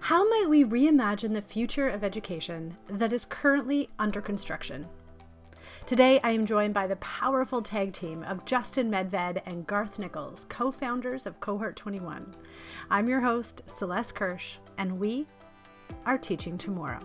How might we reimagine the future of education that is currently under construction? Today, I am joined by the powerful tag team of Justin Medved and Garth Nichols, co founders of Cohort 21. I'm your host, Celeste Kirsch, and we are teaching tomorrow.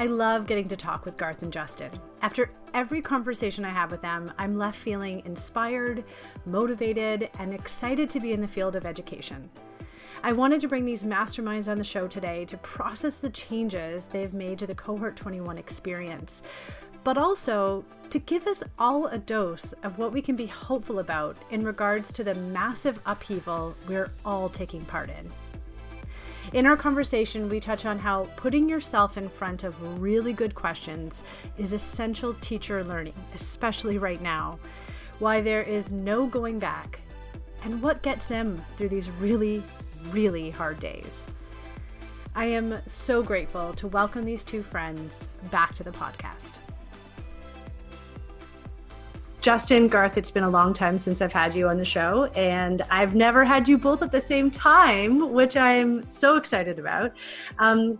I love getting to talk with Garth and Justin. After every conversation I have with them, I'm left feeling inspired, motivated, and excited to be in the field of education. I wanted to bring these masterminds on the show today to process the changes they've made to the Cohort 21 experience, but also to give us all a dose of what we can be hopeful about in regards to the massive upheaval we're all taking part in. In our conversation, we touch on how putting yourself in front of really good questions is essential teacher learning, especially right now, why there is no going back, and what gets them through these really, really hard days. I am so grateful to welcome these two friends back to the podcast. Justin, Garth, it's been a long time since I've had you on the show, and I've never had you both at the same time, which I'm so excited about. Um,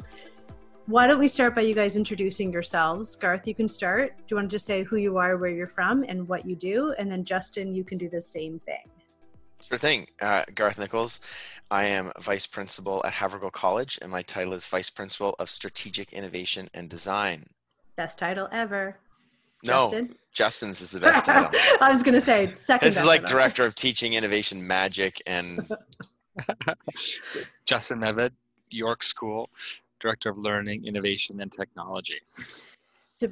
why don't we start by you guys introducing yourselves? Garth, you can start. Do you want to just say who you are, where you're from, and what you do? And then Justin, you can do the same thing. Sure thing. Uh, Garth Nichols. I am vice principal at Havergal College, and my title is vice principal of strategic innovation and design. Best title ever. No, Justin? Justin's is the best title. I was going to say second. This is like director of teaching innovation magic and. Justin Medved, York School, director of learning, innovation, and technology. It's a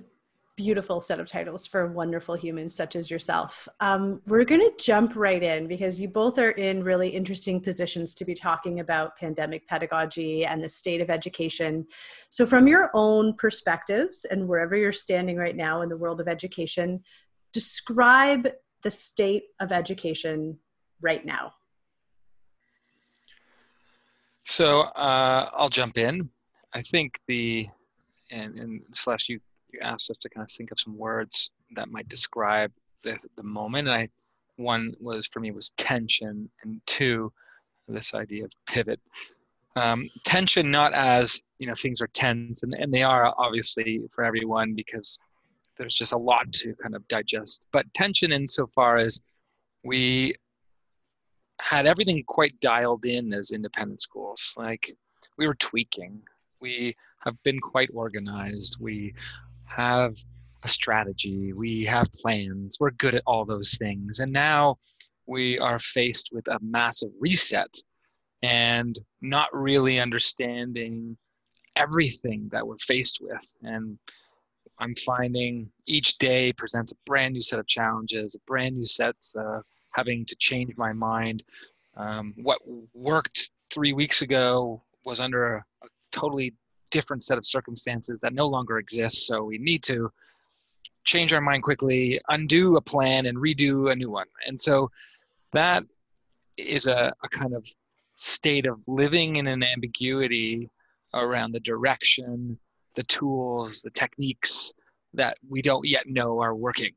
beautiful set of titles for wonderful humans such as yourself. Um, we're going to jump right in because you both are in really interesting positions to be talking about pandemic pedagogy and the state of education. So, from your own perspectives and wherever you're standing right now in the world of education, describe the state of education right now. So, uh, I'll jump in. I think the and, and Celeste, you you asked us to kind of think of some words that might describe the, the moment. And I, one was for me was tension, and two, this idea of pivot. Um, tension, not as you know things are tense, and, and they are obviously for everyone because there's just a lot to kind of digest. But tension, insofar as we had everything quite dialed in as independent schools, like we were tweaking. We have been quite organized. We have a strategy, we have plans, we're good at all those things. And now we are faced with a massive reset and not really understanding everything that we're faced with. And I'm finding each day presents a brand new set of challenges, a brand new sets, uh, having to change my mind. Um, what worked three weeks ago was under a, a totally different set of circumstances that no longer exist. So we need to change our mind quickly, undo a plan, and redo a new one. And so that is a, a kind of state of living in an ambiguity around the direction, the tools, the techniques that we don't yet know are working.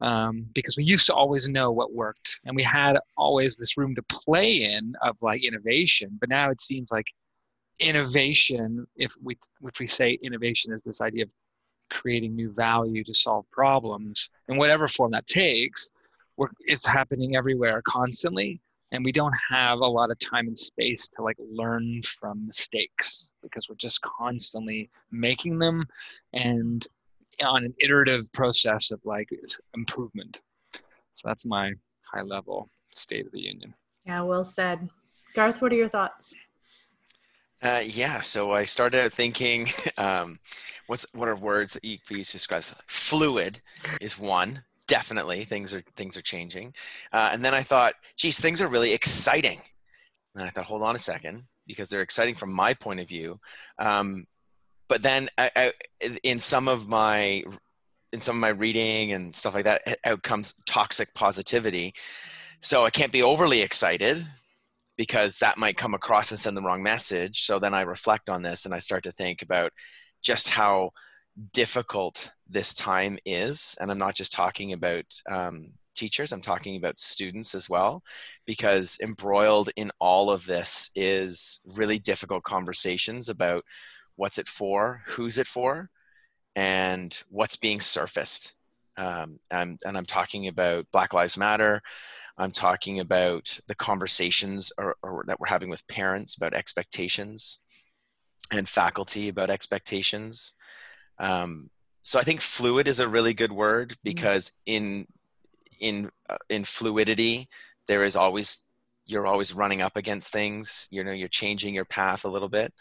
Um, because we used to always know what worked and we had always this room to play in of like innovation but now it seems like innovation, if we if we say innovation is this idea of creating new value to solve problems, in whatever form that takes, it's happening everywhere constantly, and we don't have a lot of time and space to like learn from mistakes because we're just constantly making them and on an iterative process of like improvement. So that's my high level state of the union. Yeah, well said. Garth, what are your thoughts? Uh, yeah, so I started out thinking, um, what's what are words that you could use to describe? Fluid is one, definitely. Things are things are changing, uh, and then I thought, geez, things are really exciting. And I thought, hold on a second, because they're exciting from my point of view. Um, but then, I, I, in some of my in some of my reading and stuff like that, out comes toxic positivity. So I can't be overly excited because that might come across and send the wrong message. So then I reflect on this and I start to think about just how difficult this time is. And I'm not just talking about um, teachers, I'm talking about students as well, because embroiled in all of this is really difficult conversations about what's it for, who's it for, and what's being surfaced. Um, and, and I'm talking about Black Lives Matter. I'm talking about the conversations or, or that we're having with parents about expectations and faculty about expectations. Um, so I think fluid is a really good word mm-hmm. because in in uh, in fluidity there is always you're always running up against things you know you're changing your path a little bit.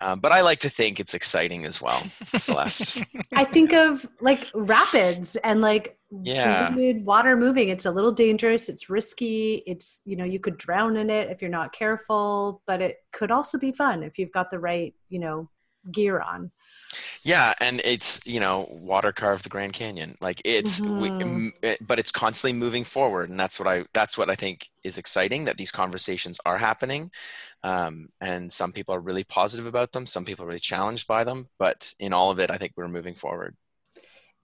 Um, but i like to think it's exciting as well. Celeste i think of like rapids and like yeah. water moving. It's a little dangerous. It's risky. It's you know you could drown in it if you're not careful but it could also be fun if you've got the right you know gear on yeah, and it's you know water carved the Grand Canyon. Like it's, mm-hmm. we, but it's constantly moving forward, and that's what I that's what I think is exciting that these conversations are happening, um, and some people are really positive about them, some people are really challenged by them, but in all of it, I think we're moving forward.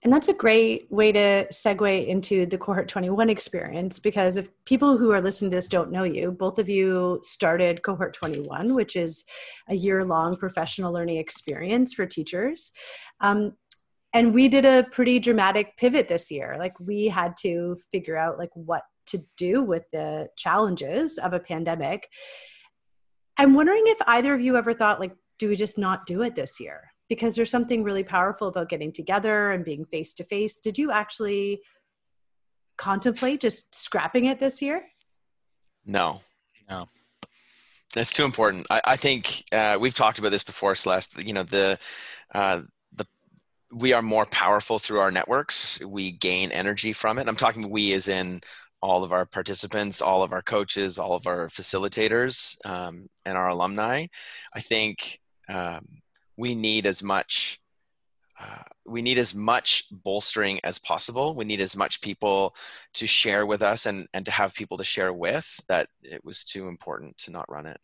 And that's a great way to segue into the cohort 21 experience because if people who are listening to this don't know you, both of you started cohort 21, which is a year long professional learning experience for teachers. Um, and we did a pretty dramatic pivot this year. Like we had to figure out like what to do with the challenges of a pandemic. I'm wondering if either of you ever thought like, do we just not do it this year? Because there's something really powerful about getting together and being face to face. Did you actually contemplate just scrapping it this year? No. No. That's too important. I, I think uh, we've talked about this before, Celeste. You know, the uh, the we are more powerful through our networks. We gain energy from it. I'm talking we as in all of our participants, all of our coaches, all of our facilitators, um, and our alumni. I think um, we need as much uh, we need as much bolstering as possible. We need as much people to share with us and, and to have people to share with that it was too important to not run it.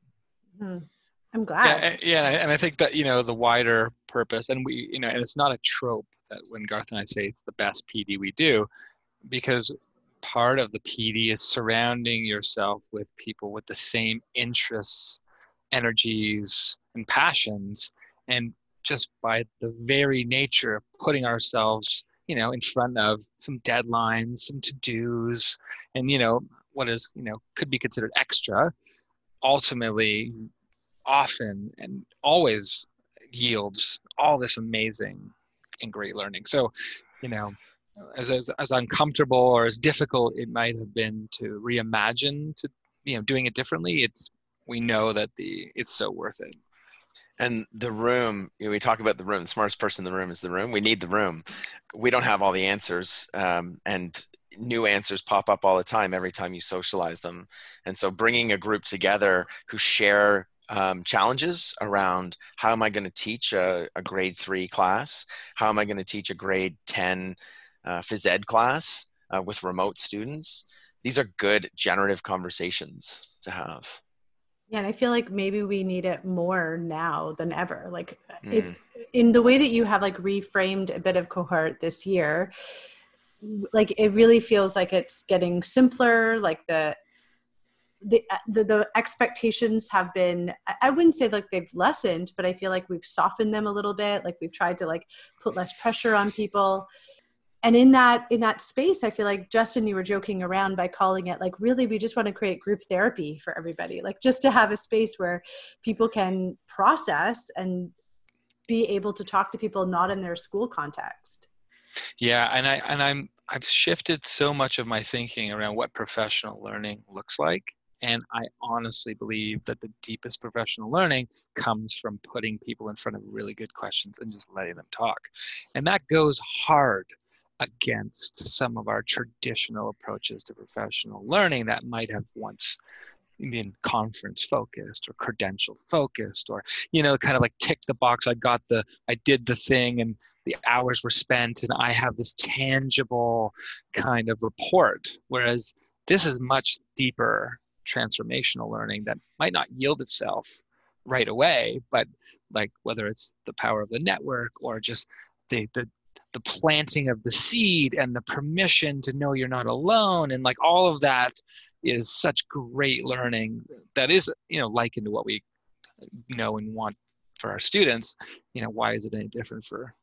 Mm-hmm. I'm glad. Yeah, yeah, and I think that you know the wider purpose, and we, you know, and it's not a trope that when Garth and I say it's the best PD we do, because part of the PD is surrounding yourself with people with the same interests, energies, and passions and just by the very nature of putting ourselves you know in front of some deadlines some to-dos and you know what is you know could be considered extra ultimately often and always yields all this amazing and great learning. So you know as, as, as uncomfortable or as difficult it might have been to reimagine to you know doing it differently it's we know that the it's so worth it and the room you know, we talk about the room. The smartest person in the room is the room. We need the room. We don't have all the answers um, and new answers pop up all the time every time you socialize them. And so bringing a group together who share um, challenges around how am i going to teach a, a, grade three class? How am i going to teach a grade 10 uh, phys ed class uh, with remote students? These are good generative conversations to have yeah, and I feel like maybe we need it more now than ever. Like mm. it, in the way that you have like reframed a bit of cohort this year, like it really feels like it's getting simpler. Like the the, the, the expectations have been i wouldn't say like they've lessened but i feel like we've softened them a little bit like we've tried to like put less pressure on people and in that in that space i feel like justin you were joking around by calling it like really we just want to create group therapy for everybody like just to have a space where people can process and be able to talk to people not in their school context yeah and i and i'm i've shifted so much of my thinking around what professional learning looks like and I honestly believe that the deepest professional learning comes from putting people in front of really good questions and just letting them talk. And that goes hard against some of our traditional approaches to professional learning that might have once been conference focused or credential focused or you know kind of like tick the box i got the i did the thing and the hours were spent and i have this tangible kind of report. Whereas this is much deeper transformational learning that might not yield itself right away but like whether it's the power of the network or just the the the planting of the seed and the permission to know you're not alone and like all of that is such great learning that is you know likened to what we know and want for our students. You know why is it any different for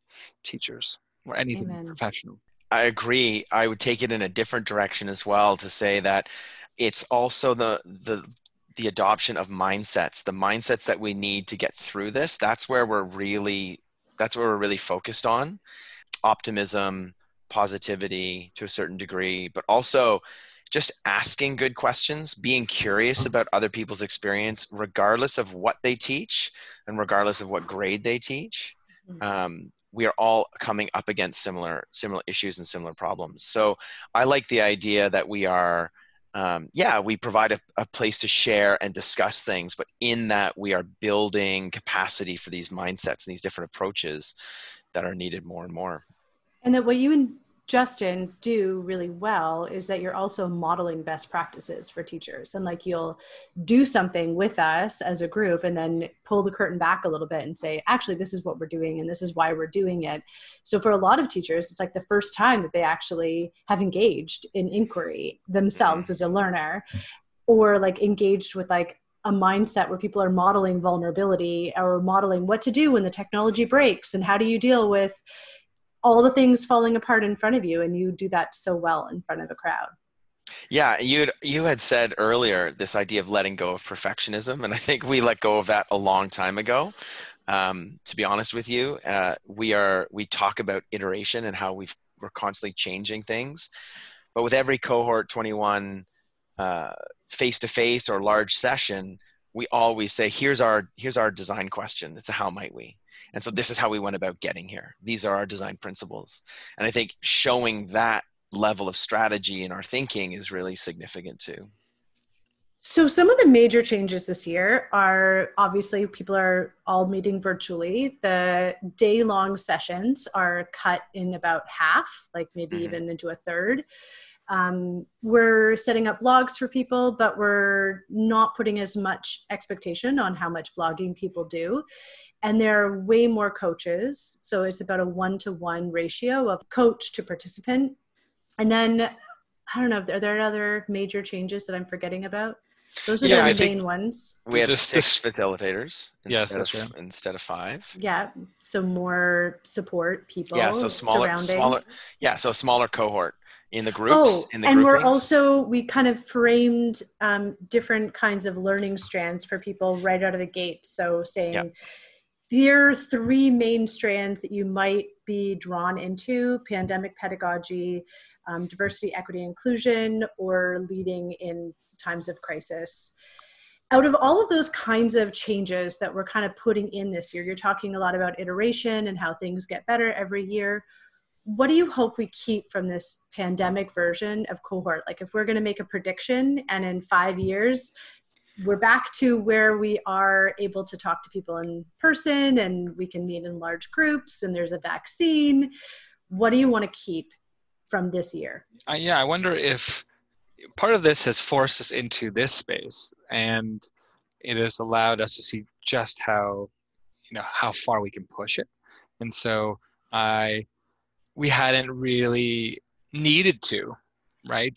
teachers or anything Amen. professional? I agree. I would take it in a different direction as well to say that it's also the the the adoption of mindsets the mindsets that we need to get through this. That's where we're really that's where we're really focused on optimism positivity to a certain degree but also just asking good questions being curious about other people's experience regardless of what they teach and regardless of what grade they teach. Mm-hmm. um, we are all coming up against similar similar issues and similar problems. So i like the idea that we are um, yeah, we provide a, a, place to share and discuss things, but in that we are building capacity for these mindsets and these different approaches that are needed more and more. And that what you and Justin do really well is that you're also modeling best practices for teachers. And like you'll do something with us as a group and then pull the curtain back a little bit and say, actually, this is what we're doing and this is why we're doing it. So for a lot of teachers, it's like the first time that they actually have engaged in inquiry themselves mm-hmm. as a learner or like engaged with like a mindset where people are modeling vulnerability or modeling what to do when the technology breaks and how do you deal with all the things falling apart in front of you and you do that so well in front of a crowd. Yeah you you had said earlier this idea of letting go of perfectionism and i think we let go of that a long time ago. Um, to be honest with you uh, we are we talk about iteration and how we've we're constantly changing things. But with every cohort 21 face to face or large session we always say here's our here's our design question it's a how might we and so this is how we went about getting here. These are our design principles. And I think showing that level of strategy in our thinking is really significant too. So, some of the major changes this year are obviously people are all meeting virtually. The day long sessions are cut in about half, like maybe mm-hmm. even into a third. Um, we're setting up blogs for people, but we're not putting as much expectation on how much blogging people do. And there are way more coaches so it's about a one to one ratio of coach to participant. And then i don't know are there other major changes that i'm forgetting about? Those are yeah, the main ones. we have six facilitators yes, instead, of, right. instead of five. Yeah so more support people yeah so smaller surrounding. smaller yeah so smaller cohort in the groups oh, in the and we're also we kind of framed um, different kinds of learning strands for people right out of the gate so saying there are three main strands that you might be drawn into pandemic pedagogy, um, diversity, equity, inclusion, or leading in times of crisis. Out of all of those kinds of changes that we're kind of putting in this year, you're talking a lot about iteration and how things get better every year. What do you hope we keep from this pandemic version of cohort? Like, if we're going to make a prediction and in five years, we're back to where we are able to talk to people in person and we can meet in large groups and there's a vaccine what do you want to keep from this year uh, yeah i wonder if part of this has forced us into this space and it has allowed us to see just how you know how far we can push it and so i we hadn't really needed to right?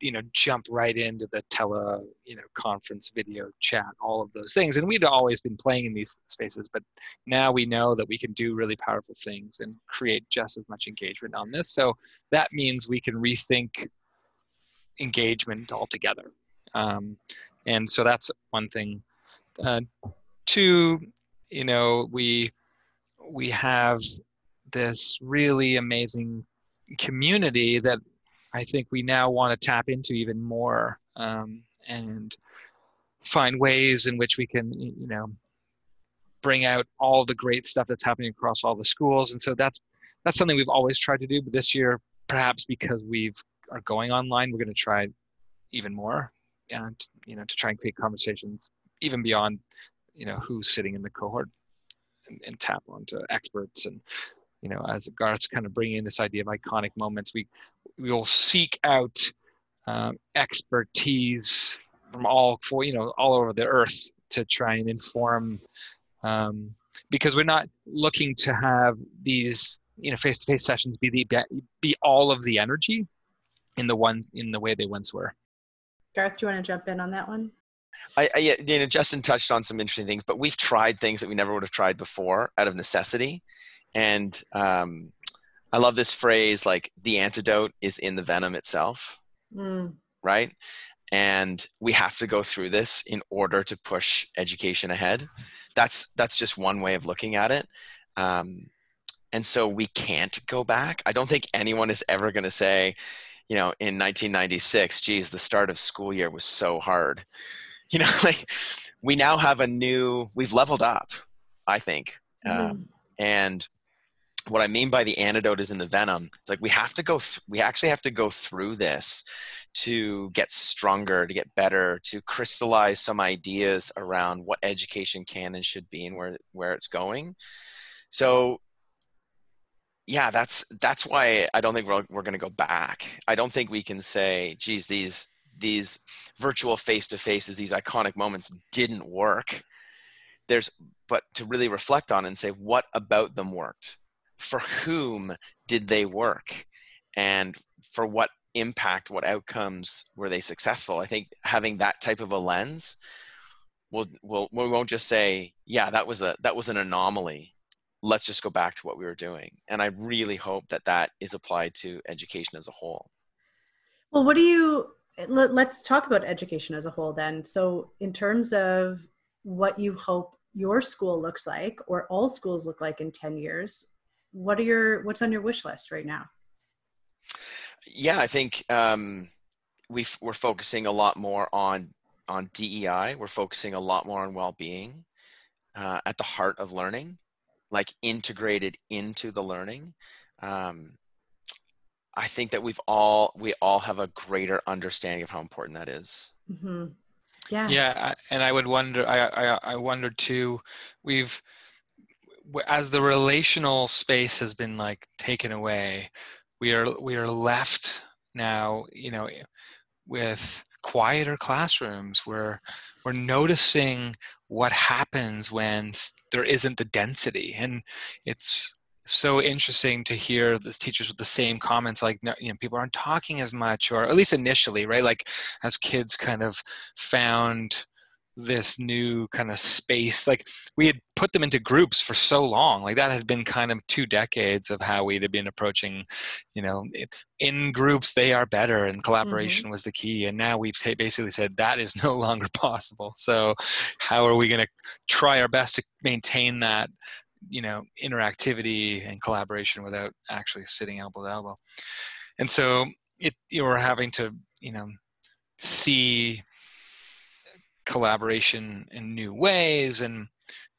You know jump right into the tele you know conference video chat all of those things. And we'd always been playing in these spaces but now we know that we can do really powerful things and create just as much engagement on this. So that means we can rethink engagement altogether. Um, and so that's one thing. Uh, two you know we we have this really amazing community that I think we now want to tap into even more um, and find ways in which we can, you know, bring out all the great stuff that's happening across all the schools. And so that's that's something we've always tried to do. But this year, perhaps because we've are going online, we're going to try even more, and you know, to try and create conversations even beyond, you know, who's sitting in the cohort, and, and tap onto experts and you know, as Garth's kind of bringing in this idea of iconic moments, we we will seek out um, expertise from all for you know all over the earth to try and inform, um, because we're not looking to have these you know face-to-face sessions be the be all of the energy in the one in the way they once were garth do you want to jump in on that one I, I, you know, Justin touched on some interesting things, but we've tried things that we never would have tried before out of necessity. And um, I love this phrase, like the antidote is in the venom itself, mm. right? And we have to go through this in order to push education ahead. That's that's just one way of looking at it. Um, and so we can't go back. I don't think anyone is ever going to say, you know, in 1996, geez, the start of school year was so hard. You know, like we now have a new, we've leveled up, I think. Um, and what I mean by the antidote is in the venom. It's like we have to go, th- we actually have to go through this to get stronger, to get better, to crystallize some ideas around what education can and should be and where, where it's going. So yeah, that's that's why I don't think we're we're going to go back. I don't think we can say, geez, these these virtual face to faces, these iconic moments didn't work. There's but to really reflect on and say what about them worked? For whom did they work? And for what impact, what outcomes were they successful? I think having that type of a lens will will we won't just say, yeah, that was a that was an anomaly let's just go back to what we were doing. And I really hope that that is applied to education as a whole. Well, what do you, let, us talk about education as a whole then. So, in terms of what you hope your school looks like or all schools look like in 10 years, what are your, what's on your wish list right now? Yeah, I think um, we we're focusing a lot more on on DEI. We're focusing a lot more on well-being uh, at the heart of learning like integrated into the learning um, i think that we've all we all have a greater understanding of how important that is. Mm-hmm. yeah yeah and i would wonder I, I i wonder too we've as the relational space has been like taken away we are we are left now you know with quieter classrooms. Where we're noticing what happens when there isn't the density. And it's so interesting to hear the teachers with the same comments like you know people aren't talking as much or at least initially right? Like as kids kind of found this new kind of space like we had put them into groups for so long like that had been kind of two decades of how we'd have been approaching you know in groups they are better and collaboration mm-hmm. was the key and now we've basically said that is no longer possible so how are we going to try our best to maintain that you know interactivity and collaboration without actually sitting elbow to elbow and so it you're having to you know see collaboration in new ways and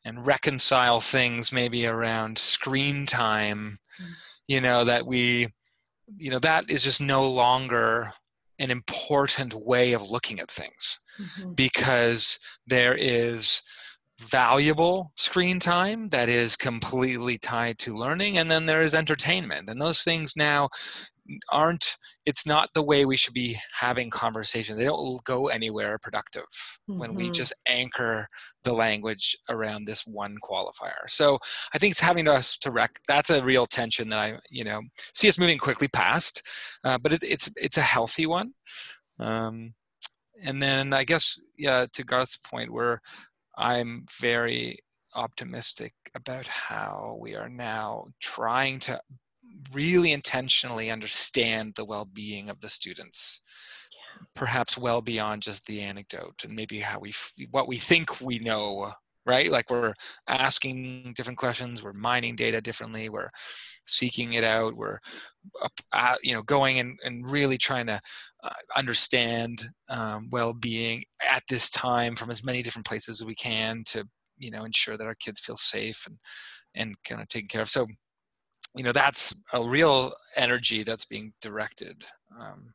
and reconcile things maybe around screen time mm-hmm. you know that we you know that is just no longer an important way of looking at things mm-hmm. because there is valuable screen time that is completely tied to learning and then there is entertainment and those things now aren't it's not the way we should be having conversations they don't go anywhere productive mm-hmm. when we mm-hmm. just anchor the language around this one qualifier so i think it's having us to rec that's a real tension that i you know see us moving quickly past uh, but it, it's it's a healthy one um, and then i guess yeah to garth's point where i'm very optimistic about how we are now trying to really intentionally understand the well-being of the students yeah. perhaps well beyond just the anecdote and maybe how we what we think we know right like we're asking different questions we're mining data differently we're seeking it out we're uh, you know going and, and really trying to uh, understand um, well-being at this time from as many different places as we can to you know ensure that our kids feel safe and and kind of taken care of so you know that's a real energy that's being directed um,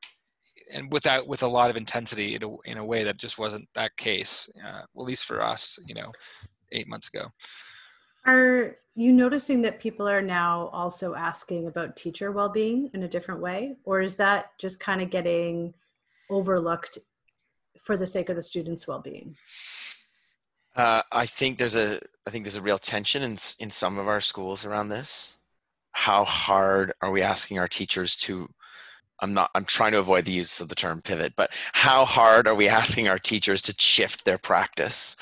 and without with a lot of intensity in a, in a way that just wasn't that case uh, at least for us you know eight months ago. Are you noticing that people are now also asking about teacher well-being in a different way? Or is that just kind of getting overlooked for the sake of the students well-being? Uh, i think there's a i think there's a real tension in in some of our schools around this how hard are we asking our teachers to I'm not I'm trying to avoid the use of the term pivot, but how hard are we asking our teachers to shift their practice?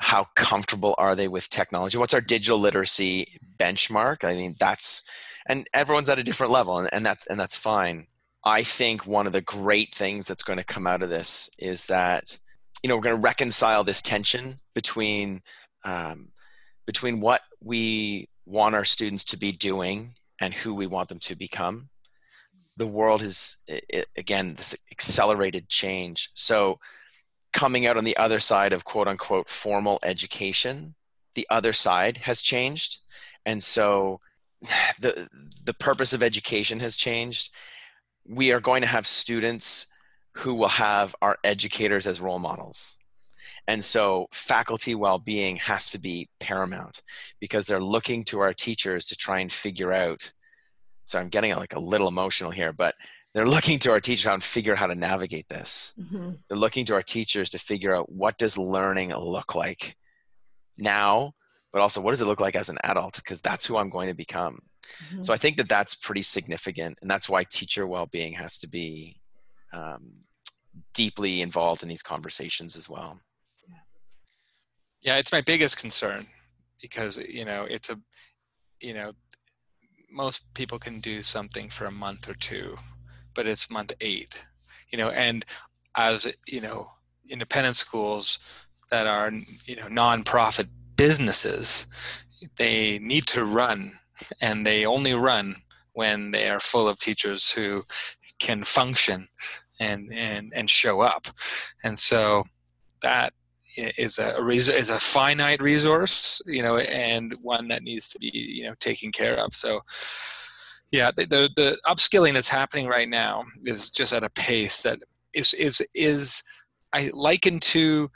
How comfortable are they with technology? What's our digital literacy benchmark? I mean, that's and everyone's at a different level and, and that's and that's fine. I think one of the great things that's going to come out of this is that you know we're going to reconcile this tension between um, between what we want our students to be doing and who we want them to become the world it, again this accelerated change. So coming out on the other side of quote unquote formal education the other side has changed. And so the the purpose of education has changed. We are going to have students who will have our educators as role models and so faculty well-being has to be paramount because they're looking to our teachers to try and figure out so i'm getting like a little emotional here but they're looking to our teachers to figure out how to navigate this mm-hmm. they're looking to our teachers to figure out what does learning look like now but also what does it look like as an adult because that's who i'm going to become mm-hmm. so i think that that's pretty significant and that's why teacher well-being has to be um, deeply involved in these conversations as well yeah it's my biggest concern because you know it's a you know most people can do something for a month or two, but it's month eight, you know, and as you know, independent schools that are you know nonprofit businesses, they need to run, and they only run when they are full of teachers who can function and and and show up, and so that is a is a finite resource, you know, and one that needs to be you know taken care of. So, yeah, the, the, the upskilling that's happening right now is just at a pace that is is is I liken to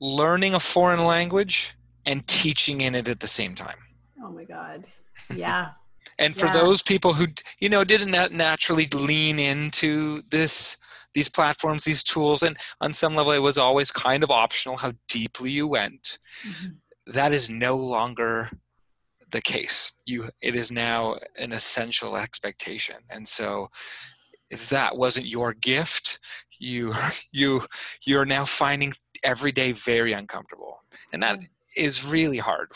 learning a foreign language and teaching in it at the same time. Oh my God! Yeah. and for yeah. those people who you know didn't naturally lean into this these platforms, these tools, and on some level, it was always kind of optional how deeply you went. Mm-hmm. That is no longer the case. You, it is now an essential expectation, and so if that wasn't your gift, you you you're now finding every day very uncomfortable, and that is really hard.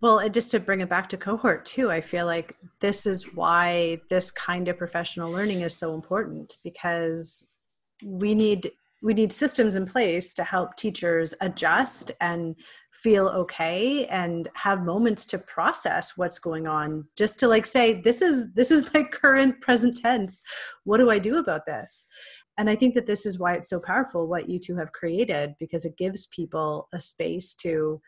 Well, just to bring it back to cohort too, I feel like this is why this kind of professional learning is so important because we need we need systems in place to help teachers adjust and feel okay and have moments to process what's going on. Just to like say this is this is my current present tense. What do i do about this? And i think that this is why it's so powerful what you two have created because it gives people a space to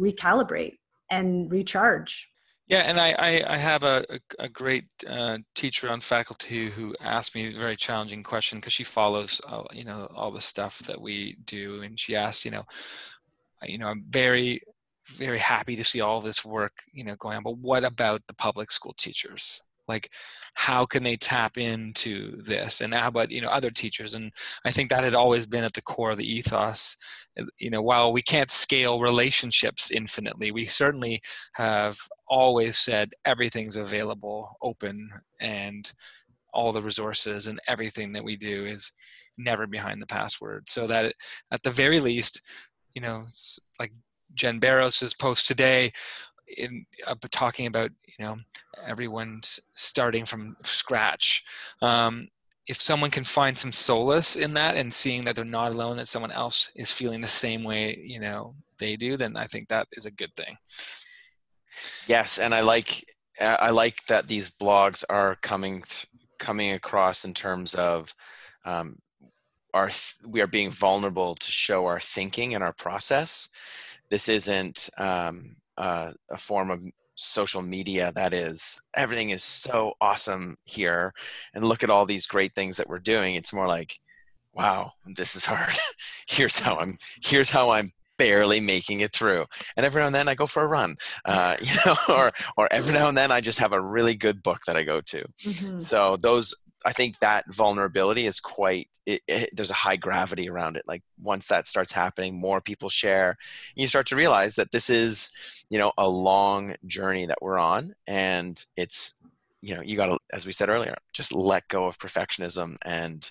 recalibrate and recharge yeah, and I, I, I have a, a, great uh, teacher on faculty who asked me a very challenging question because she follows, uh, you know, all the stuff that we do, and she asked, you know, you know, I'm very, very happy to see all this work, you know, going on, but what about the public school teachers? Like, how can they tap into this? And how about you know other teachers? And I think that had always been at the core of the ethos you know while we can't scale relationships infinitely we certainly have always said everything's available open and all the resources and everything that we do is never behind the password. So that at the very least you know like jen barros's post today in uh, talking about you know everyone's starting from scratch. Um, if someone can find some solace in that and seeing that they're not alone that someone else is feeling the same way you know they do then i think that is a good thing. Yes and i like i like that these blogs are coming coming across in terms of um, our we are being vulnerable to show our thinking and our process. This isn't um, uh, a form of social media that is everything is so awesome here and look at all these great things that we're doing it's more like wow this is hard. Here's how i'm here's how i'm barely making it through. And every now and then i go for a run uh, you know or or every now and then i just have a really good book that i go to. Mm-hmm. so those I think that vulnerability is quite. It, it, there's a high gravity around it. Like once that starts happening, more people share. You start to realize that this is, you know, a long journey that we're on, and it's, you know, you got to, as we said earlier, just let go of perfectionism and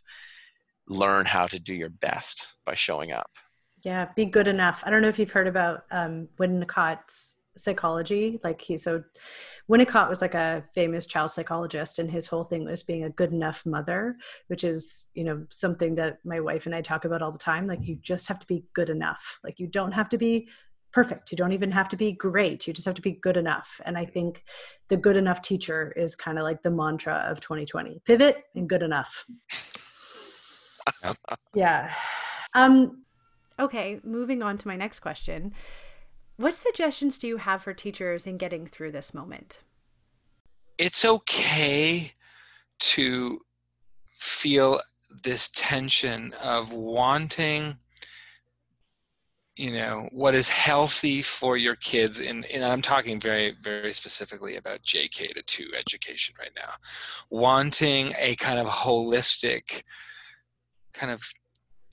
learn how to do your best by showing up. Yeah, be good enough. I don't know if you've heard about um, Winnicott's psychology. Like he so Winnicott was like a famous child psychologist, and his whole thing was being a good enough mother, which is you know something that my wife and I talk about all the time. Like you just have to be good enough. Like you don't have to be perfect. You don't even have to be great. You just have to be good enough. And I think the good enough teacher is kind of like the mantra of 2020. Pivot and good enough. yeah. Um okay, moving on to my next question. What suggestions do you have for teachers in getting through this moment? It's okay to feel this tension of wanting you know what is healthy for your kids and, and i'm talking very very specifically about jk to 2 education right now wanting a kind of holistic kind of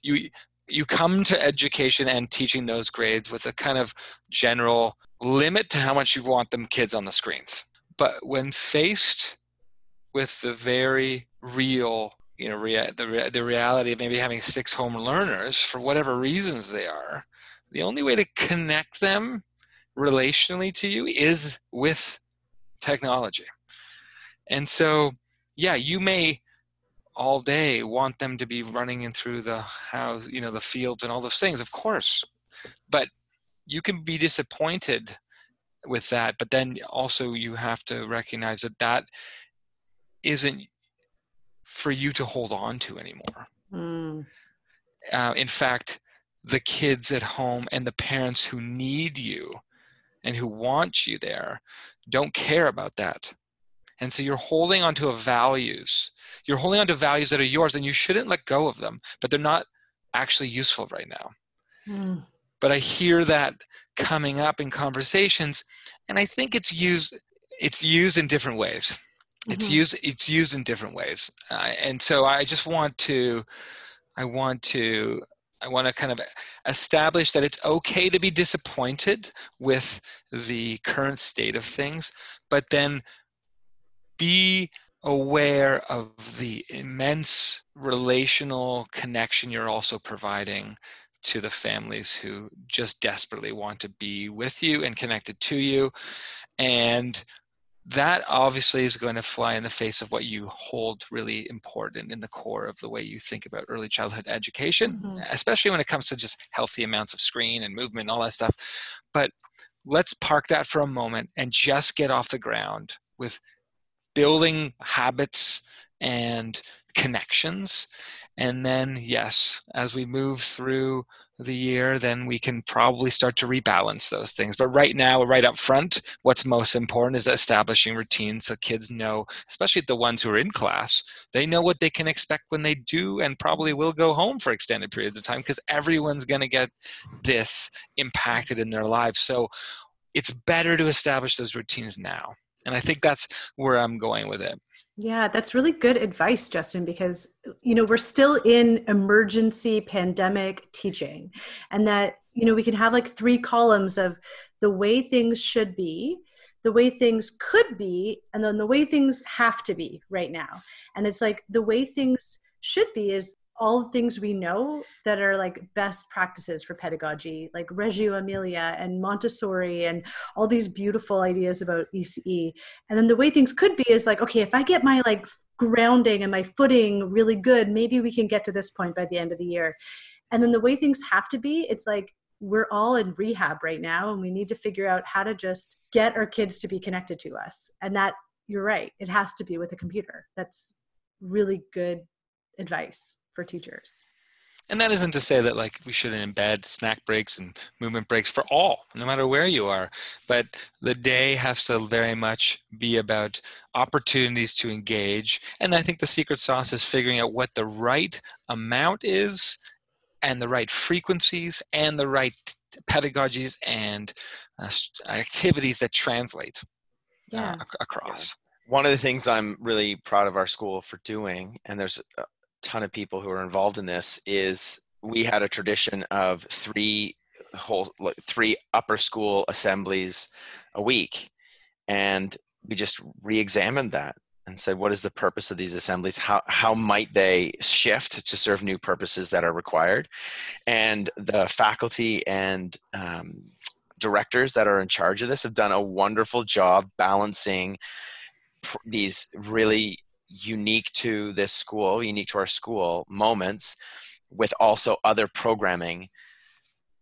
you you come to education and teaching those grades with a kind of general limit to how much you want them kids on the screens. But when faced with the very real, you know, rea- the, the reality of maybe having six home learners for whatever reasons they are, the only way to connect them relationally to you is with technology. And so, yeah, you may all day want them to be running in through the house you know the fields and all those things of course. But you can be disappointed with that but then also you have to recognize that that isn't for you to hold on to anymore. Mm. uh, in fact the kids at home and the parents who need you and who want you there don't care about that and so you're holding onto a values. You're holding onto values that are yours and you shouldn't let go of them, but they're not actually useful right now. Mm. But I hear that coming up in conversations and I think it's used it's used in different ways. Mm-hmm. It's used it's used in different ways. Uh, and so I just want to I want to I want to kind of establish that it's okay to be disappointed with the current state of things, but then be aware of the immense relational connection you're also providing to the families who just desperately want to be with you and connected to you. And that obviously is going to fly in the face of what you hold really important in the core of the way you think about early childhood education, mm-hmm. especially when it comes to just healthy amounts of screen and movement and all that stuff. But let's park that for a moment and just get off the ground with building habits and connections. And then, yes, as we move through the year, then we can probably start to rebalance those things. But right now, right up front, what's most important is establishing routines so kids know, especially the ones who are in class, they know what they can expect when they do and probably will go home for extended periods of time because everyone's going to get this impacted in their lives. So it's better to establish those routines now. And I think that's where I'm going with it. Yeah, that's really good advice, Justin, because you know, we're still in emergency pandemic teaching. And that, you know, we can have like three columns of the way things should be, the way things could be, and then the way things have to be right now. And it's like the way things should be is all the things we know that are like best practices for pedagogy, like Reggio Emilia and Montessori and all these beautiful ideas about ECE. And then the way things could be is like, okay, if I get my like grounding and my footing really good, maybe we can get to this point by the end of the year. And then the way things have to be, it's like we're all in rehab right now and we need to figure out how to just get our kids to be connected to us. And that you're right, it has to be with a computer. That's really good advice for teachers. And that isn't to say that like we shouldn't embed snack breaks and movement breaks for all, no matter where you are. But the day has to very much be about opportunities to engage. And I think the secret sauce is figuring out what the right amount is and the right frequencies and the right pedagogies and uh, activities that translate uh, yeah. uh, across. one of the things I'm really proud of our school for doing, and there's a ton of people who are involved in this, is we had a tradition of three whole three upper school assemblies a week, and we just re-examined that and said, what is the purpose of these assemblies? How how might they shift to serve new purposes that are required? And the faculty and um, directors that are in charge of this have done a wonderful job balancing these really unique to this school, unique to our school moments with also other programming.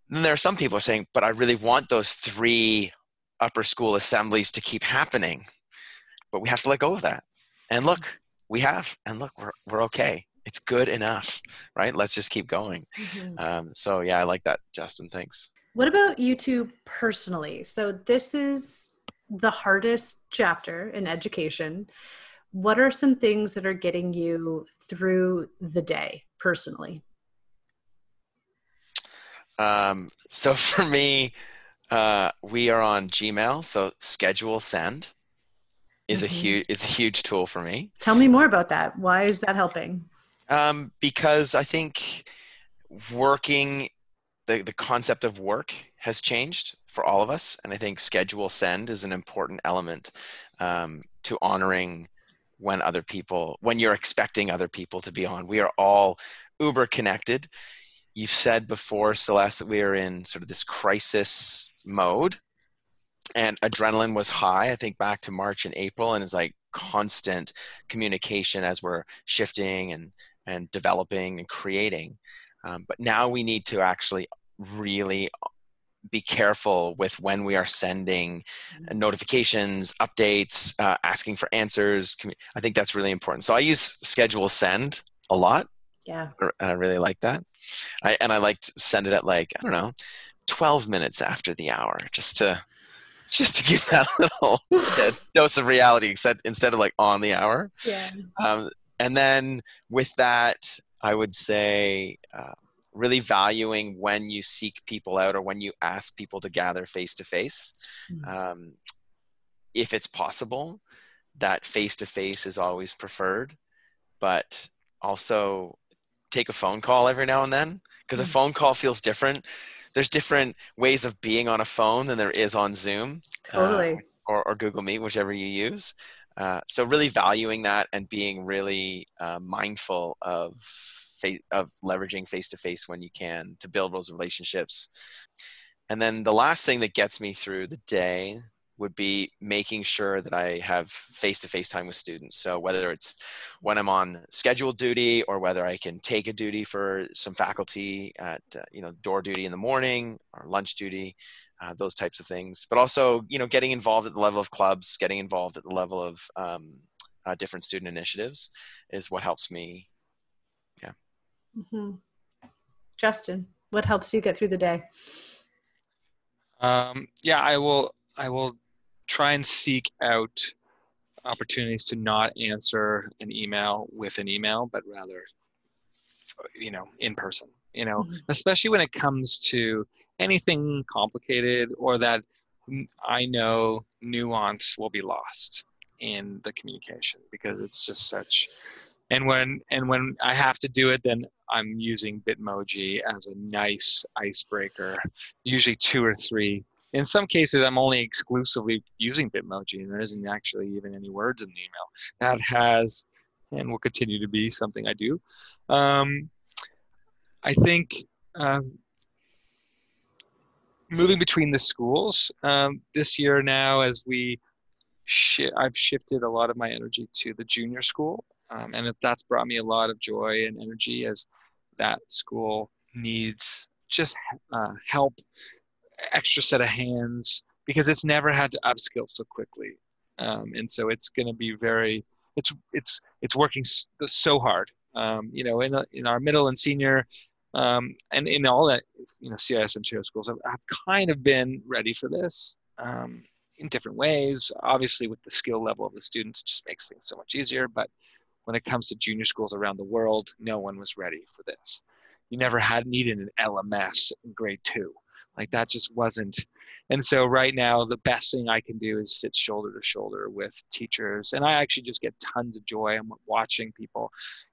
Then there are some people are saying, but I really want those three upper school assemblies to keep happening. But we have to let go of that. And look, we have, and look, we're, we're okay. It's good enough, right? Let's just keep going. Mm-hmm. Um, so, yeah, I like that, Justin. Thanks. What about you two personally? So, this is the hardest chapter in education, what are some things that are getting you through the day personally? Um, so for me, uh, we are on Gmail, so schedule send is mm-hmm. a huge is a huge tool for me. Tell me more about that. Why is that helping? Um, because I think working the, the concept of work has changed for all of us. And I think schedule send is an important element um, to honoring when other people, when you're expecting other people to be on. We are all uber connected. You've said before, Celeste, that we are in sort of this crisis mode. And adrenaline was high, I think, back to March and April, and it's like constant communication as we're shifting and, and developing and creating. Um, but now we need to actually really be careful with when we are sending mm-hmm. notifications, updates, uh, asking for answers. I think that's really important. So I use schedule send a lot. Yeah. And I really like that. I, and I like to send it at like, I don't know, 12 minutes after the hour just to just to give that little dose of reality except instead of like on the hour. Yeah. Um, and then with that, I would say uh, really valuing when you seek people out or when you ask people to gather face to face. If it's possible, that face to face is always preferred, but also take a phone call every now and then because a phone call feels different. There's different ways of being on a phone than there is on Zoom. Totally. Uh, or, or Google Meet, whichever you use. Uh, so really valuing that and being really uh, mindful of of leveraging face to face when you can to build those relationships. And then the last thing that gets me through the day would be making sure that I have face to face time with students. So whether it's when I'm on scheduled duty or whether I can take a duty for some faculty at uh, you know door duty in the morning or lunch duty, uh, those types of things. But also you know getting involved at the level of clubs, getting involved at the level of um, uh, different student initiatives is what helps me Mm-hmm. Justin, what helps you get through the day? Um, yeah, I will. I will try and seek out opportunities to not answer an email with an email, but rather, you know, in person. You know, mm-hmm. especially when it comes to anything complicated or that I know nuance will be lost in the communication because it's just such and when and when I have to do it, then I'm using Bitmoji as a nice icebreaker, usually two or three. In some cases, I'm only exclusively using Bitmoji, and there isn't actually even any words in the email. That has and will continue to be something I do. Um, I think uh, moving between the schools um, this year now, as we sh- I've shifted a lot of my energy to the junior school um, and that's brought me a lot of joy and energy as that school needs just uh, help, extra set of hands, because it's never had to upskill so quickly. Um, and so it's going to be very, it's, it's, it's working so hard. Um, you know, in, in our middle and senior um, and in all that, you know, CIS and CHO schools, I've, I've, kind of been ready for this um, in different ways. Obviously, with the skill level of the students, just makes things so much easier. But when it comes to junior schools around the world, no one was ready for this. You never had needed an LMS in grade two, like that just wasn't and so right now the best thing i can do is sit shoulder to shoulder with teachers and i actually just get tons of joy. I'm watching people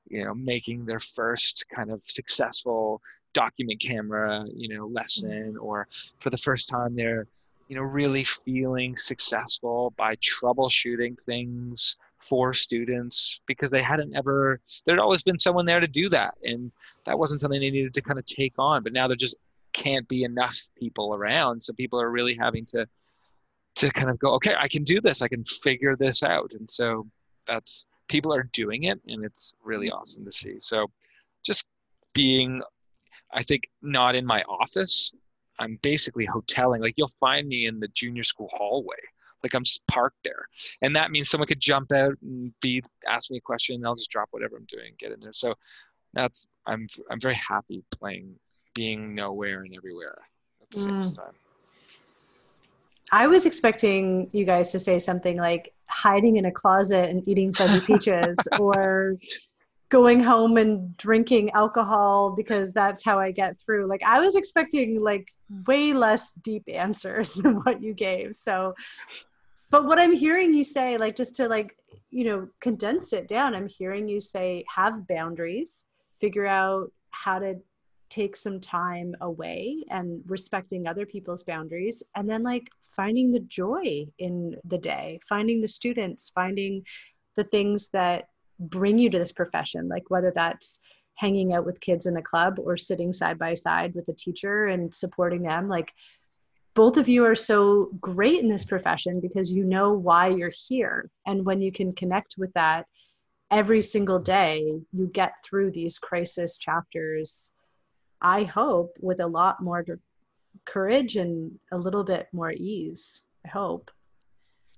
you know making their first kind of successful document camera you know lesson mm-hmm. or for the first time they're you know really feeling successful by troubleshooting things for students because they hadn't ever there'd always been someone there to do that. And that wasn't something they needed to kind of take on but now there just can't be enough people around. So people are really having to to kind of go okay i can do this. I can figure this out. And so that's people are doing it and it's really awesome to see. So just being i think not in my office i'm basically hoteling. Like you'll find me in the junior school hallway like I'm just parked there. And that means someone could jump out and be ask me a question and I'll just drop whatever I'm doing, and get in there. So that's I'm I'm very happy playing being nowhere and everywhere at the same mm. time. I was expecting you guys to say something like hiding in a closet and eating fuzzy peaches or going home and drinking alcohol because that's how I get through. Like I was expecting like way less deep answers than what you gave. So but what i'm hearing you say like just to like you know condense it down i'm hearing you say have boundaries figure out how to take some time away and respecting other people's boundaries and then like finding the joy in the day finding the students finding the things that bring you to this profession like whether that's hanging out with kids in a club or sitting side by side with a teacher and supporting them like both of you are so great in this profession because you know why you're here. And when you can connect with that every single day, you get through these crisis chapters, I hope, with a lot more courage and a little bit more ease. I hope.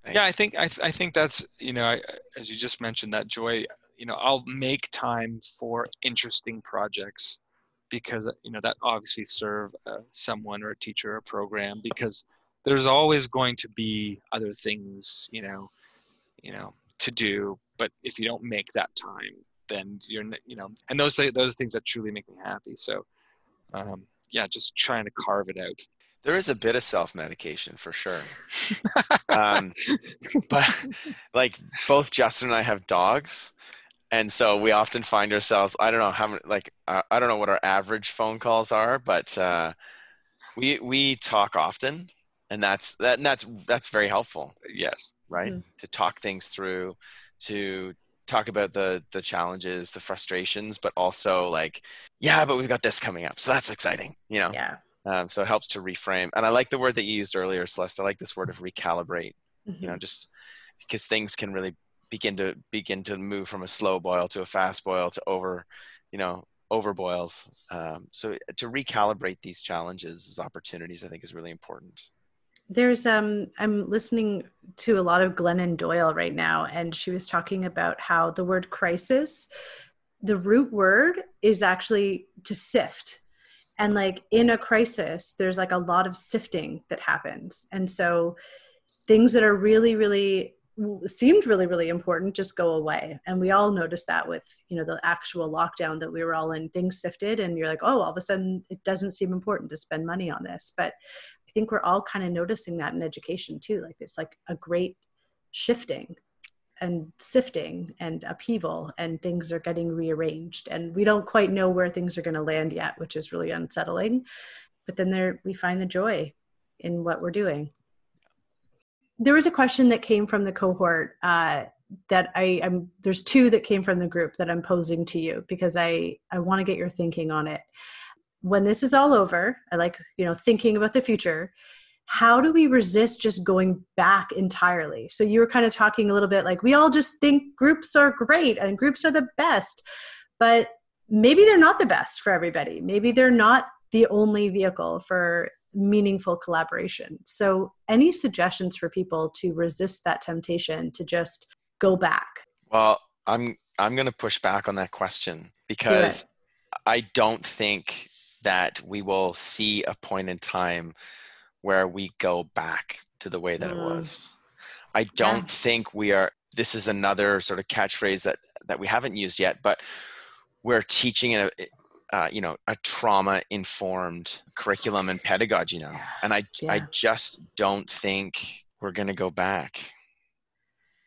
Thanks. Yeah, I think I, I think that's you know I, as you just mentioned that joy. You know, I'll make time for interesting projects because you know that obviously serve uh, someone or a teacher or a program because there's always going to be other things you know you know to do. But if you don't make that time then you're you know and those those things that truly make me happy. So um, yeah just trying to carve it out. There is a bit of self-medication for sure. Um, but like both justin and i have dogs and so we often find ourselves i don't know how many like uh, i don't know what our average phone calls are but uh, we we talk often and that's that and that's that's very helpful. Yes. Right? Mm-hmm. to talk things through to talk about the the challenges the frustrations but also like yeah but we've got this coming up so that's exciting you know? Yeah. Um, so it helps to reframe and i like the word that you used earlier celeste. I like this word of recalibrate mm-hmm. you know just because things can really begin to begin to move from a slow boil to a fast boil to over you know over boils. Um, so to recalibrate these challenges as opportunities i think is really important. There's um i'm listening to a lot of glennon doyle right now and she was talking about how the word crisis the root word is actually to sift. And like in a crisis there's like a lot of sifting that happens. And so things that are really really seemed really really important just go away. And we all noticed that with you know the actual lockdown that we were all in things sifted and you're like oh all of a sudden it doesn't seem important to spend money on this. But i think we're all kind of noticing that in education too like it's like a great shifting and sifting and upheaval and things are getting rearranged. And we don't quite know where things are going to land yet which is really unsettling. But then there we find the joy in what we're doing there was a question that came from the cohort uh, that I, I'm. There's two that came from the group that I'm posing to you because I I want to get your thinking on it. When this is all over, I like you know thinking about the future. How do we resist just going back entirely? So you were kind of talking a little bit like we all just think groups are great and groups are the best, but maybe they're not the best for everybody. Maybe they're not the only vehicle for meaningful collaboration. So, any suggestions for people to resist that temptation to just go back? Well, I'm I'm going to push back on that question because Do I don't think that we will see a point in time where we go back to the way that mm. it was. I don't yeah. think we are this is another sort of catchphrase that that we haven't used yet, but we're teaching in a, uh, you know a trauma informed curriculum and pedagogy now and i Yeah. i just don't think we're going to go back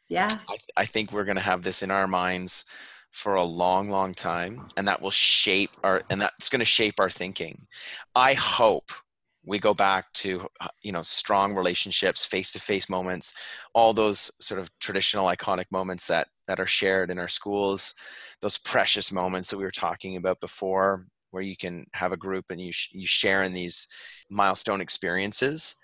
Yeah. I, th- I think we're going to have this in our minds for a long long time and that will shape our and that's going to shape our thinking i hope we go back to uh, you know strong relationships face to face moments all those sort of traditional iconic moments that that are shared in our schools those precious moments that we were talking about before where you can have a group and you sh- you share in these milestone experiences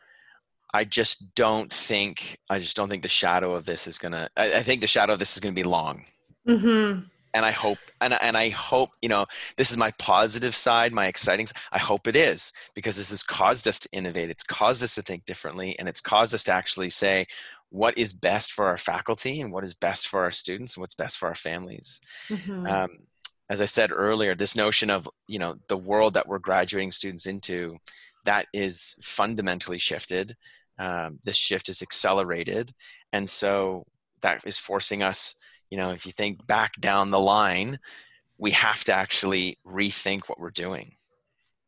I just don't think I just don't think the shadow of this is gonna. I, I think the shadow of this is gonna be long, Mm-hmm. and I hope and I- and I hope you know this is my positive side, my exciting. i hope it is because this has caused us to innovate. It's caused us to think differently, and it's caused us to actually say what is best for our faculty and what is best for our students and what's best for our families. Mm-hmm. Um, as I said earlier, this notion of you know the world that we're graduating students into, that is fundamentally shifted. Um, this shift is accelerated, and so that is forcing us. You know, if you think back down the line, we have to actually rethink what we're doing,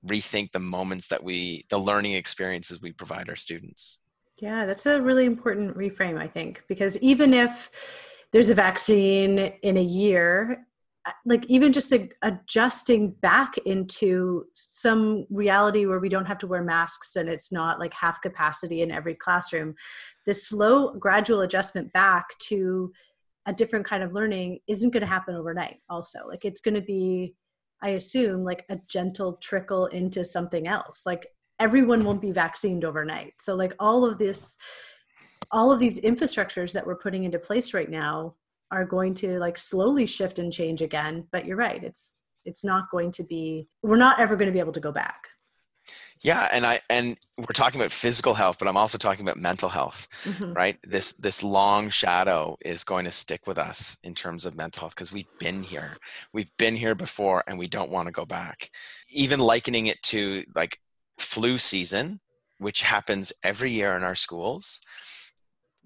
rethink the moments that we, the learning experiences we provide our students. Yeah, that's a really important reframe, I think, because even if there's a vaccine in a year, uh, like even just the adjusting back into some reality where we don't have to wear masks and it's not like half capacity in every classroom, the slow, gradual adjustment back to a different kind of learning isn't going to happen overnight, also. Like it's going to be, I assume, like a gentle trickle into something else. Like everyone won't be vaccinated overnight. So like all of this all of these infrastructures that we're putting into place right now are going to like slowly shift and change again. But you're right it's it's not going to be we're not ever going to be able to go back. Yeah, and I and we're talking about physical health, but I'm also talking about mental health. Mhm. right? This this long shadow is going to stick with us in terms of mental health because we've been here. We've been here before and we don't want to go back. Even likening it to like flu season which happens every year in our schools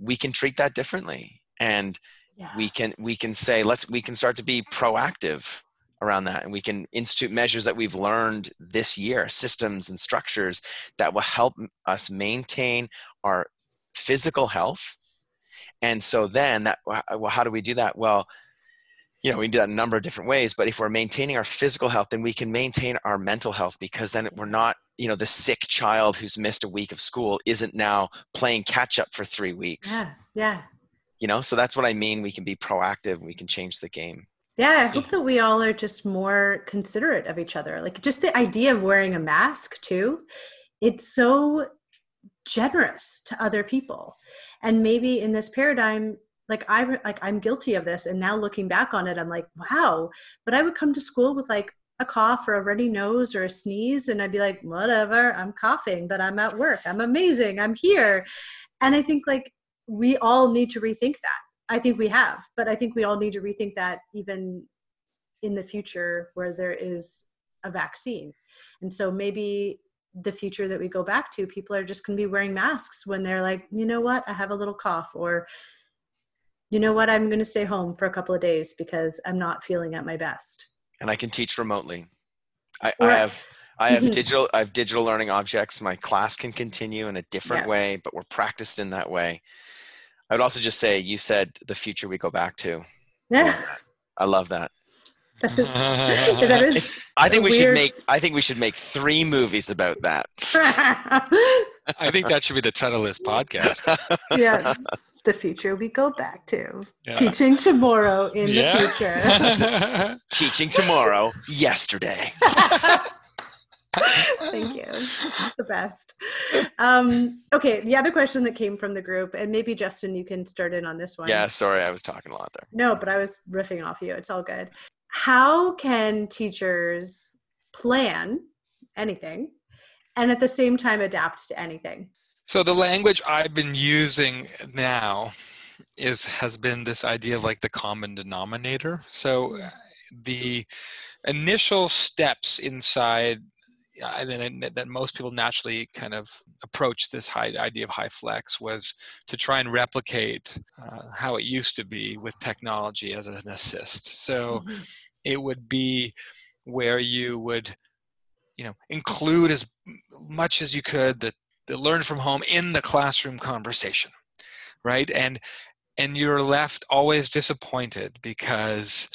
we can treat that differently. And yeah. we can we can say let's we can start to be proactive around that. And we can institute measures that we've learned this year systems and structures that will help us maintain our physical health. And so then that well how do we do that? Well you know we can do that a number of different ways. But if we're maintaining our physical health then we can maintain our mental health because then we're not you know the sick child who's missed a week of school isn't now playing catch up for three weeks. Yeah yeah. You know so that's what i mean. We can be proactive. We can change the game. Yeah i hope that we all are just more considerate of each other. Like just the idea of wearing a mask too it's so generous to other people. And maybe in this paradigm like i like i'm guilty of this. And now looking back on it i'm like wow. But i would come to school with like a cough or a runny nose or a sneeze and i'd be like whatever i'm coughing but i'm at work. I'm amazing. I'm here. And i think like we all need to rethink that. I think we have but i think we all need to rethink that even in the future where there is a vaccine. And so maybe the future that we go back to people are just going to be wearing masks when they're like you know what? I have a little cough or you know what? I'm going to stay home for a couple of days because i'm not feeling at my best and i can teach remotely. I, Or- I have i have Mhm. digital i have digital learning objects. My class can continue in a different Yeah. way but we're practiced in that way. I would also just say you said the future we go back to. Yeah. I love that. That is, that is i think a we should make i think we should make three movies about that. I think that should be the title of this podcast. yeah the future we go back to Yeah. teaching tomorrow in Yeah. the future teaching tomorrow yesterday Thank you. The best. Um, okay, the other question that came from the group, and maybe Justin, you can start in on this one. yeah sorry i was talking a lot there No, but I was riffing off you. It's all good. How can teachers plan anything and at the same time adapt to anything? So the language I've been using now is has been this idea of like the common denominator. So uh, the initial steps inside uh, and that most people naturally kind of approach this high idea of high flex was to try and replicate uh, how it used to be with technology as an assist. So it would be where you would you know include as much as you could the, the learn from home in the classroom conversation right? And and you're left always disappointed because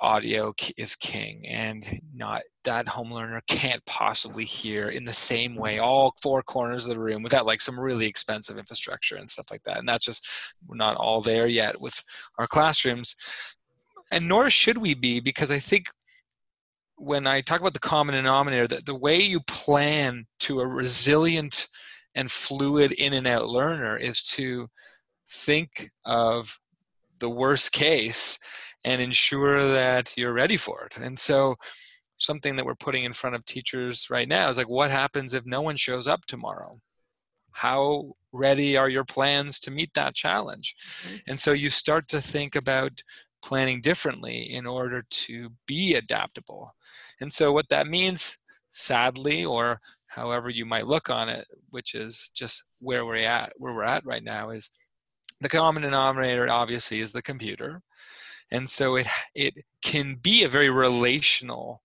audio is king and not that home learner can't possibly hear in the same way all four corners of the room without like some really expensive infrastructure and stuff like that. And that's just we're not all there yet with our classrooms. And nor should we be because i think when i talk about the common denominator that the way you plan to a resilient and fluid in and out learner is to think of the worst case and ensure that you're ready for it. And so something that we're putting in front of teachers right now is like what happens if no one shows up tomorrow? How ready are your plans to meet that challenge? Mm-hmm. And so you start to think about planning differently in order to be adaptable. And so what that means sadly or however you might look on it, which is just where we're at where we're at right now is the common denominator obviously is the computer and so it it can be a very relational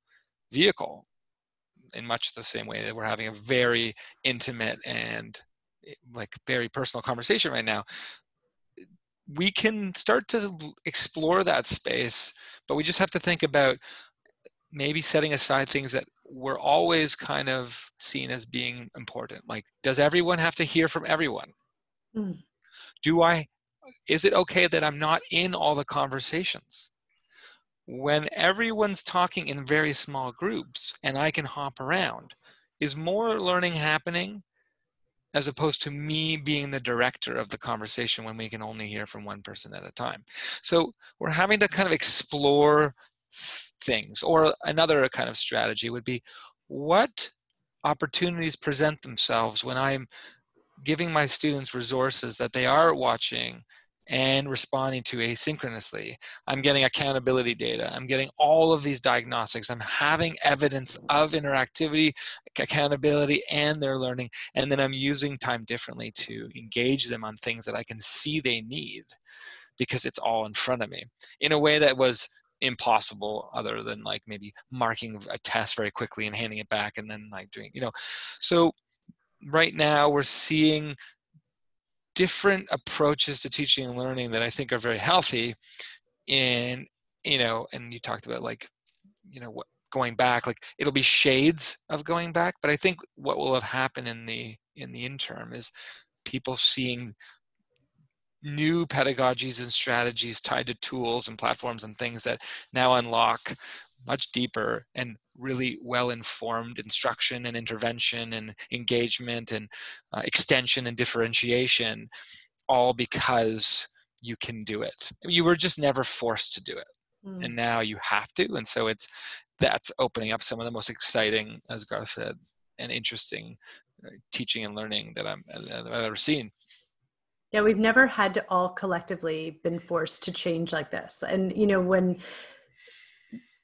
vehicle in much the same way that we're having a very intimate and eh, like very personal conversation right now we can start to explore that space but we just have to think about maybe setting aside things that were always kind of seen as being important like does everyone have to hear from everyone mm. do i is it okay that I'm not in all the conversations? When everyone's talking in very small groups and I can hop around, is more learning happening as opposed to me being the director of the conversation when we can only hear from one person at a time? So we're having to kind of explore things. Or another kind of strategy would be what opportunities present themselves when I'm giving my students resources that they are watching and responding to asynchronously. I'm getting accountability data. I'm getting all of these diagnostics. I'm having evidence of interactivity, accountability, and their learning. And then I'm using time differently to engage them on things that I can see they need because it's all in front of me in a way that was impossible other than like maybe marking a test very quickly and handing it back and then like doing you know so right now we're seeing different approaches to teaching and learning that I think are very healthy. In you know, and you talked about like, you know, what going back, like it'll be shades of going back, but I think what will have happened in the in the interim is people seeing new pedagogies and strategies tied to tools and platforms and things that now unlock much deeper and really well informed instruction and intervention and engagement and uh, extension and differentiation, all because you can do it. You were just never forced to do it. Mm. And now you have to. And so it's that's opening up some of the most exciting, as Garth said, and interesting uh, teaching and learning that, I'm, that I've ever seen. Yeah, we've never had to all collectively been forced to change like this. And you know, when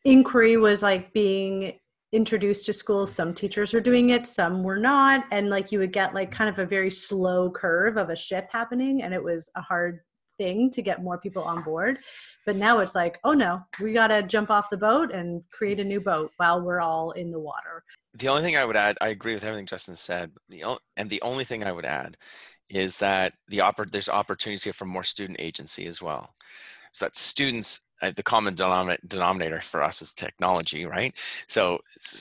inquiry was like being introduced to schools. Some teachers were doing it some were not. And like you would get like kind of a very slow curve of a ship happening and it was a hard thing to get more people on board. But now it's like oh no we got to jump off the boat and create a new boat while we're all in the water. The only thing i would add i agree with everything justin said. The and the only thing i would add is that the oppor- there's opportunities for more student agency as well. So that students uh, the common denominator for us is technology, right? So,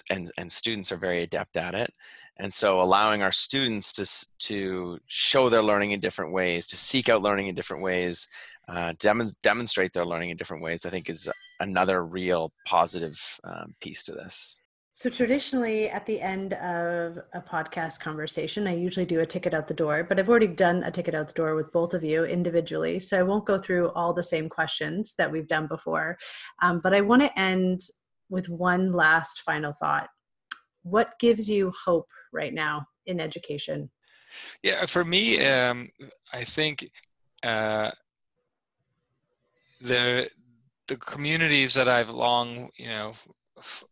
and and students are very adept at it, and so allowing our students to to show their learning in different ways, to seek out learning in different ways, uh, dem- demonstrate their learning in different ways, I think is another real positive um, piece to this. So, traditionally, at the end of a podcast conversation, I usually do a ticket out the door, but I've already done a ticket out the door with both of you individually. So, I won't go through all the same questions that we've done before. Um, but I want to end with one last final thought. What gives you hope right now in education? Yeah, for me, um, I think uh, the the communities that I've long, you know, f-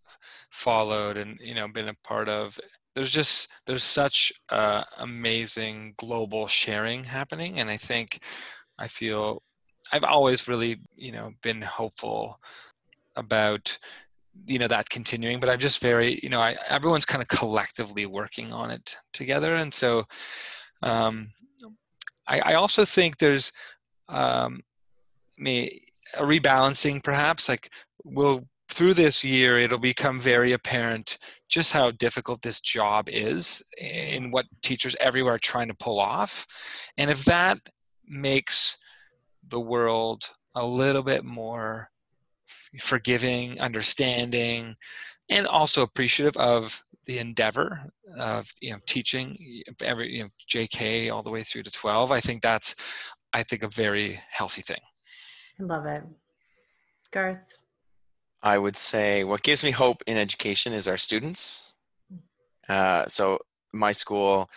followed and you know been a part of. There's just there's such uh, amazing global sharing happening and i think i feel i've always really you know been hopeful about you know that continuing but i'm just very you know I, everyone's kind of collectively working on it together and so um, I, I also think there's um, me a rebalancing perhaps like we'll through this year it'll become very apparent just how difficult this job is and what teachers everywhere are trying to pull off. And if that makes the world a little bit more forgiving understanding and also appreciative of the endeavor of you know teaching every you know jk all the way through to 12 i think that's i think a very healthy thing. I love it. Garth I would say what gives me hope in education is our students. Uh, so my school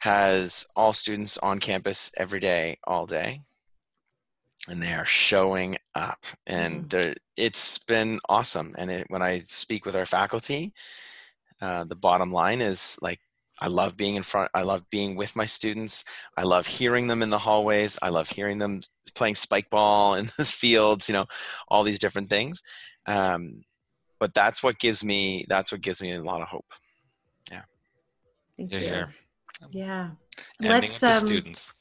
has all students on campus every day, all day, and they are showing up, and mm-hmm. it's been awesome. And it, when I speak with our faculty, uh, the bottom line is like I love being in front. I love being with my students. I love hearing them in the hallways. I love hearing them playing spike ball in the fields. You know, all these different things um, but that's what gives me that's what gives me a lot of hope. Yeah. Thank you. yeah, yeah. let's um, students.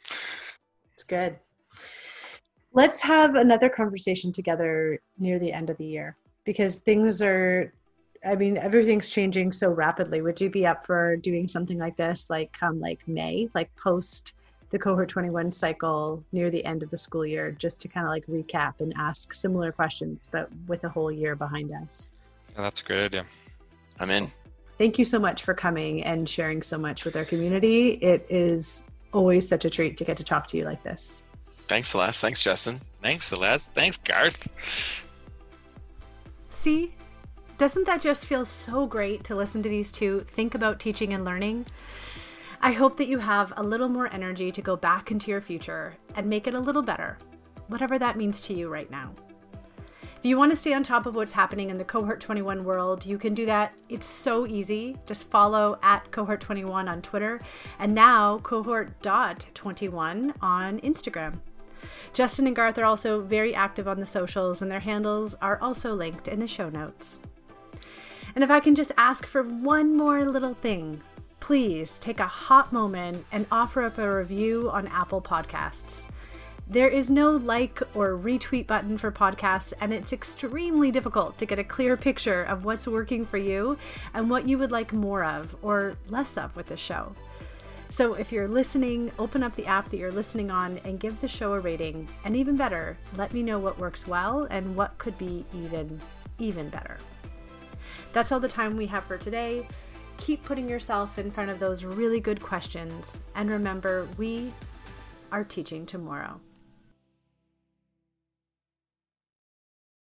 It's good. Let's have another conversation together near the end of the year because things are I mean, everything's changing so rapidly. Would you be up for doing something like this, like come like May, like post the cohort 21 cycle near the end of the school year just to kind of like recap and ask similar questions but with a whole year behind us. Yeah, that's a great idea i'm in. Thank you so much for coming and sharing so much with our community. It is always such a treat to get to talk to you like this. Thanks celeste thanks justin. Thanks celeste thanks garth. See doesn't that just feel so great to listen to these two think about teaching and learning I hope that you have a little more energy to go back into your future and make it a little better, whatever that means to you right now. If you want to stay on top of what's happening in the Cohort 21 world, you can do that. It's so easy. Just follow at Cohort 21 on Twitter and now Cohort.21 on Instagram. Justin and Garth are also very active on the socials, and their handles are also linked in the show notes. And if I can just ask for one more little thing, please take a hot moment and offer up a review on Apple Podcasts. There is no like or retweet button for podcasts, and it's extremely difficult to get a clear picture of what's working for you and what you would like more of or less of with the show. So if you're listening, open up the app that you're listening on and give the show a rating. And even better, let me know what works well and what could be even, even better. That's all the time we have for today keep putting yourself in front of those really good questions. And remember, we are teaching tomorrow.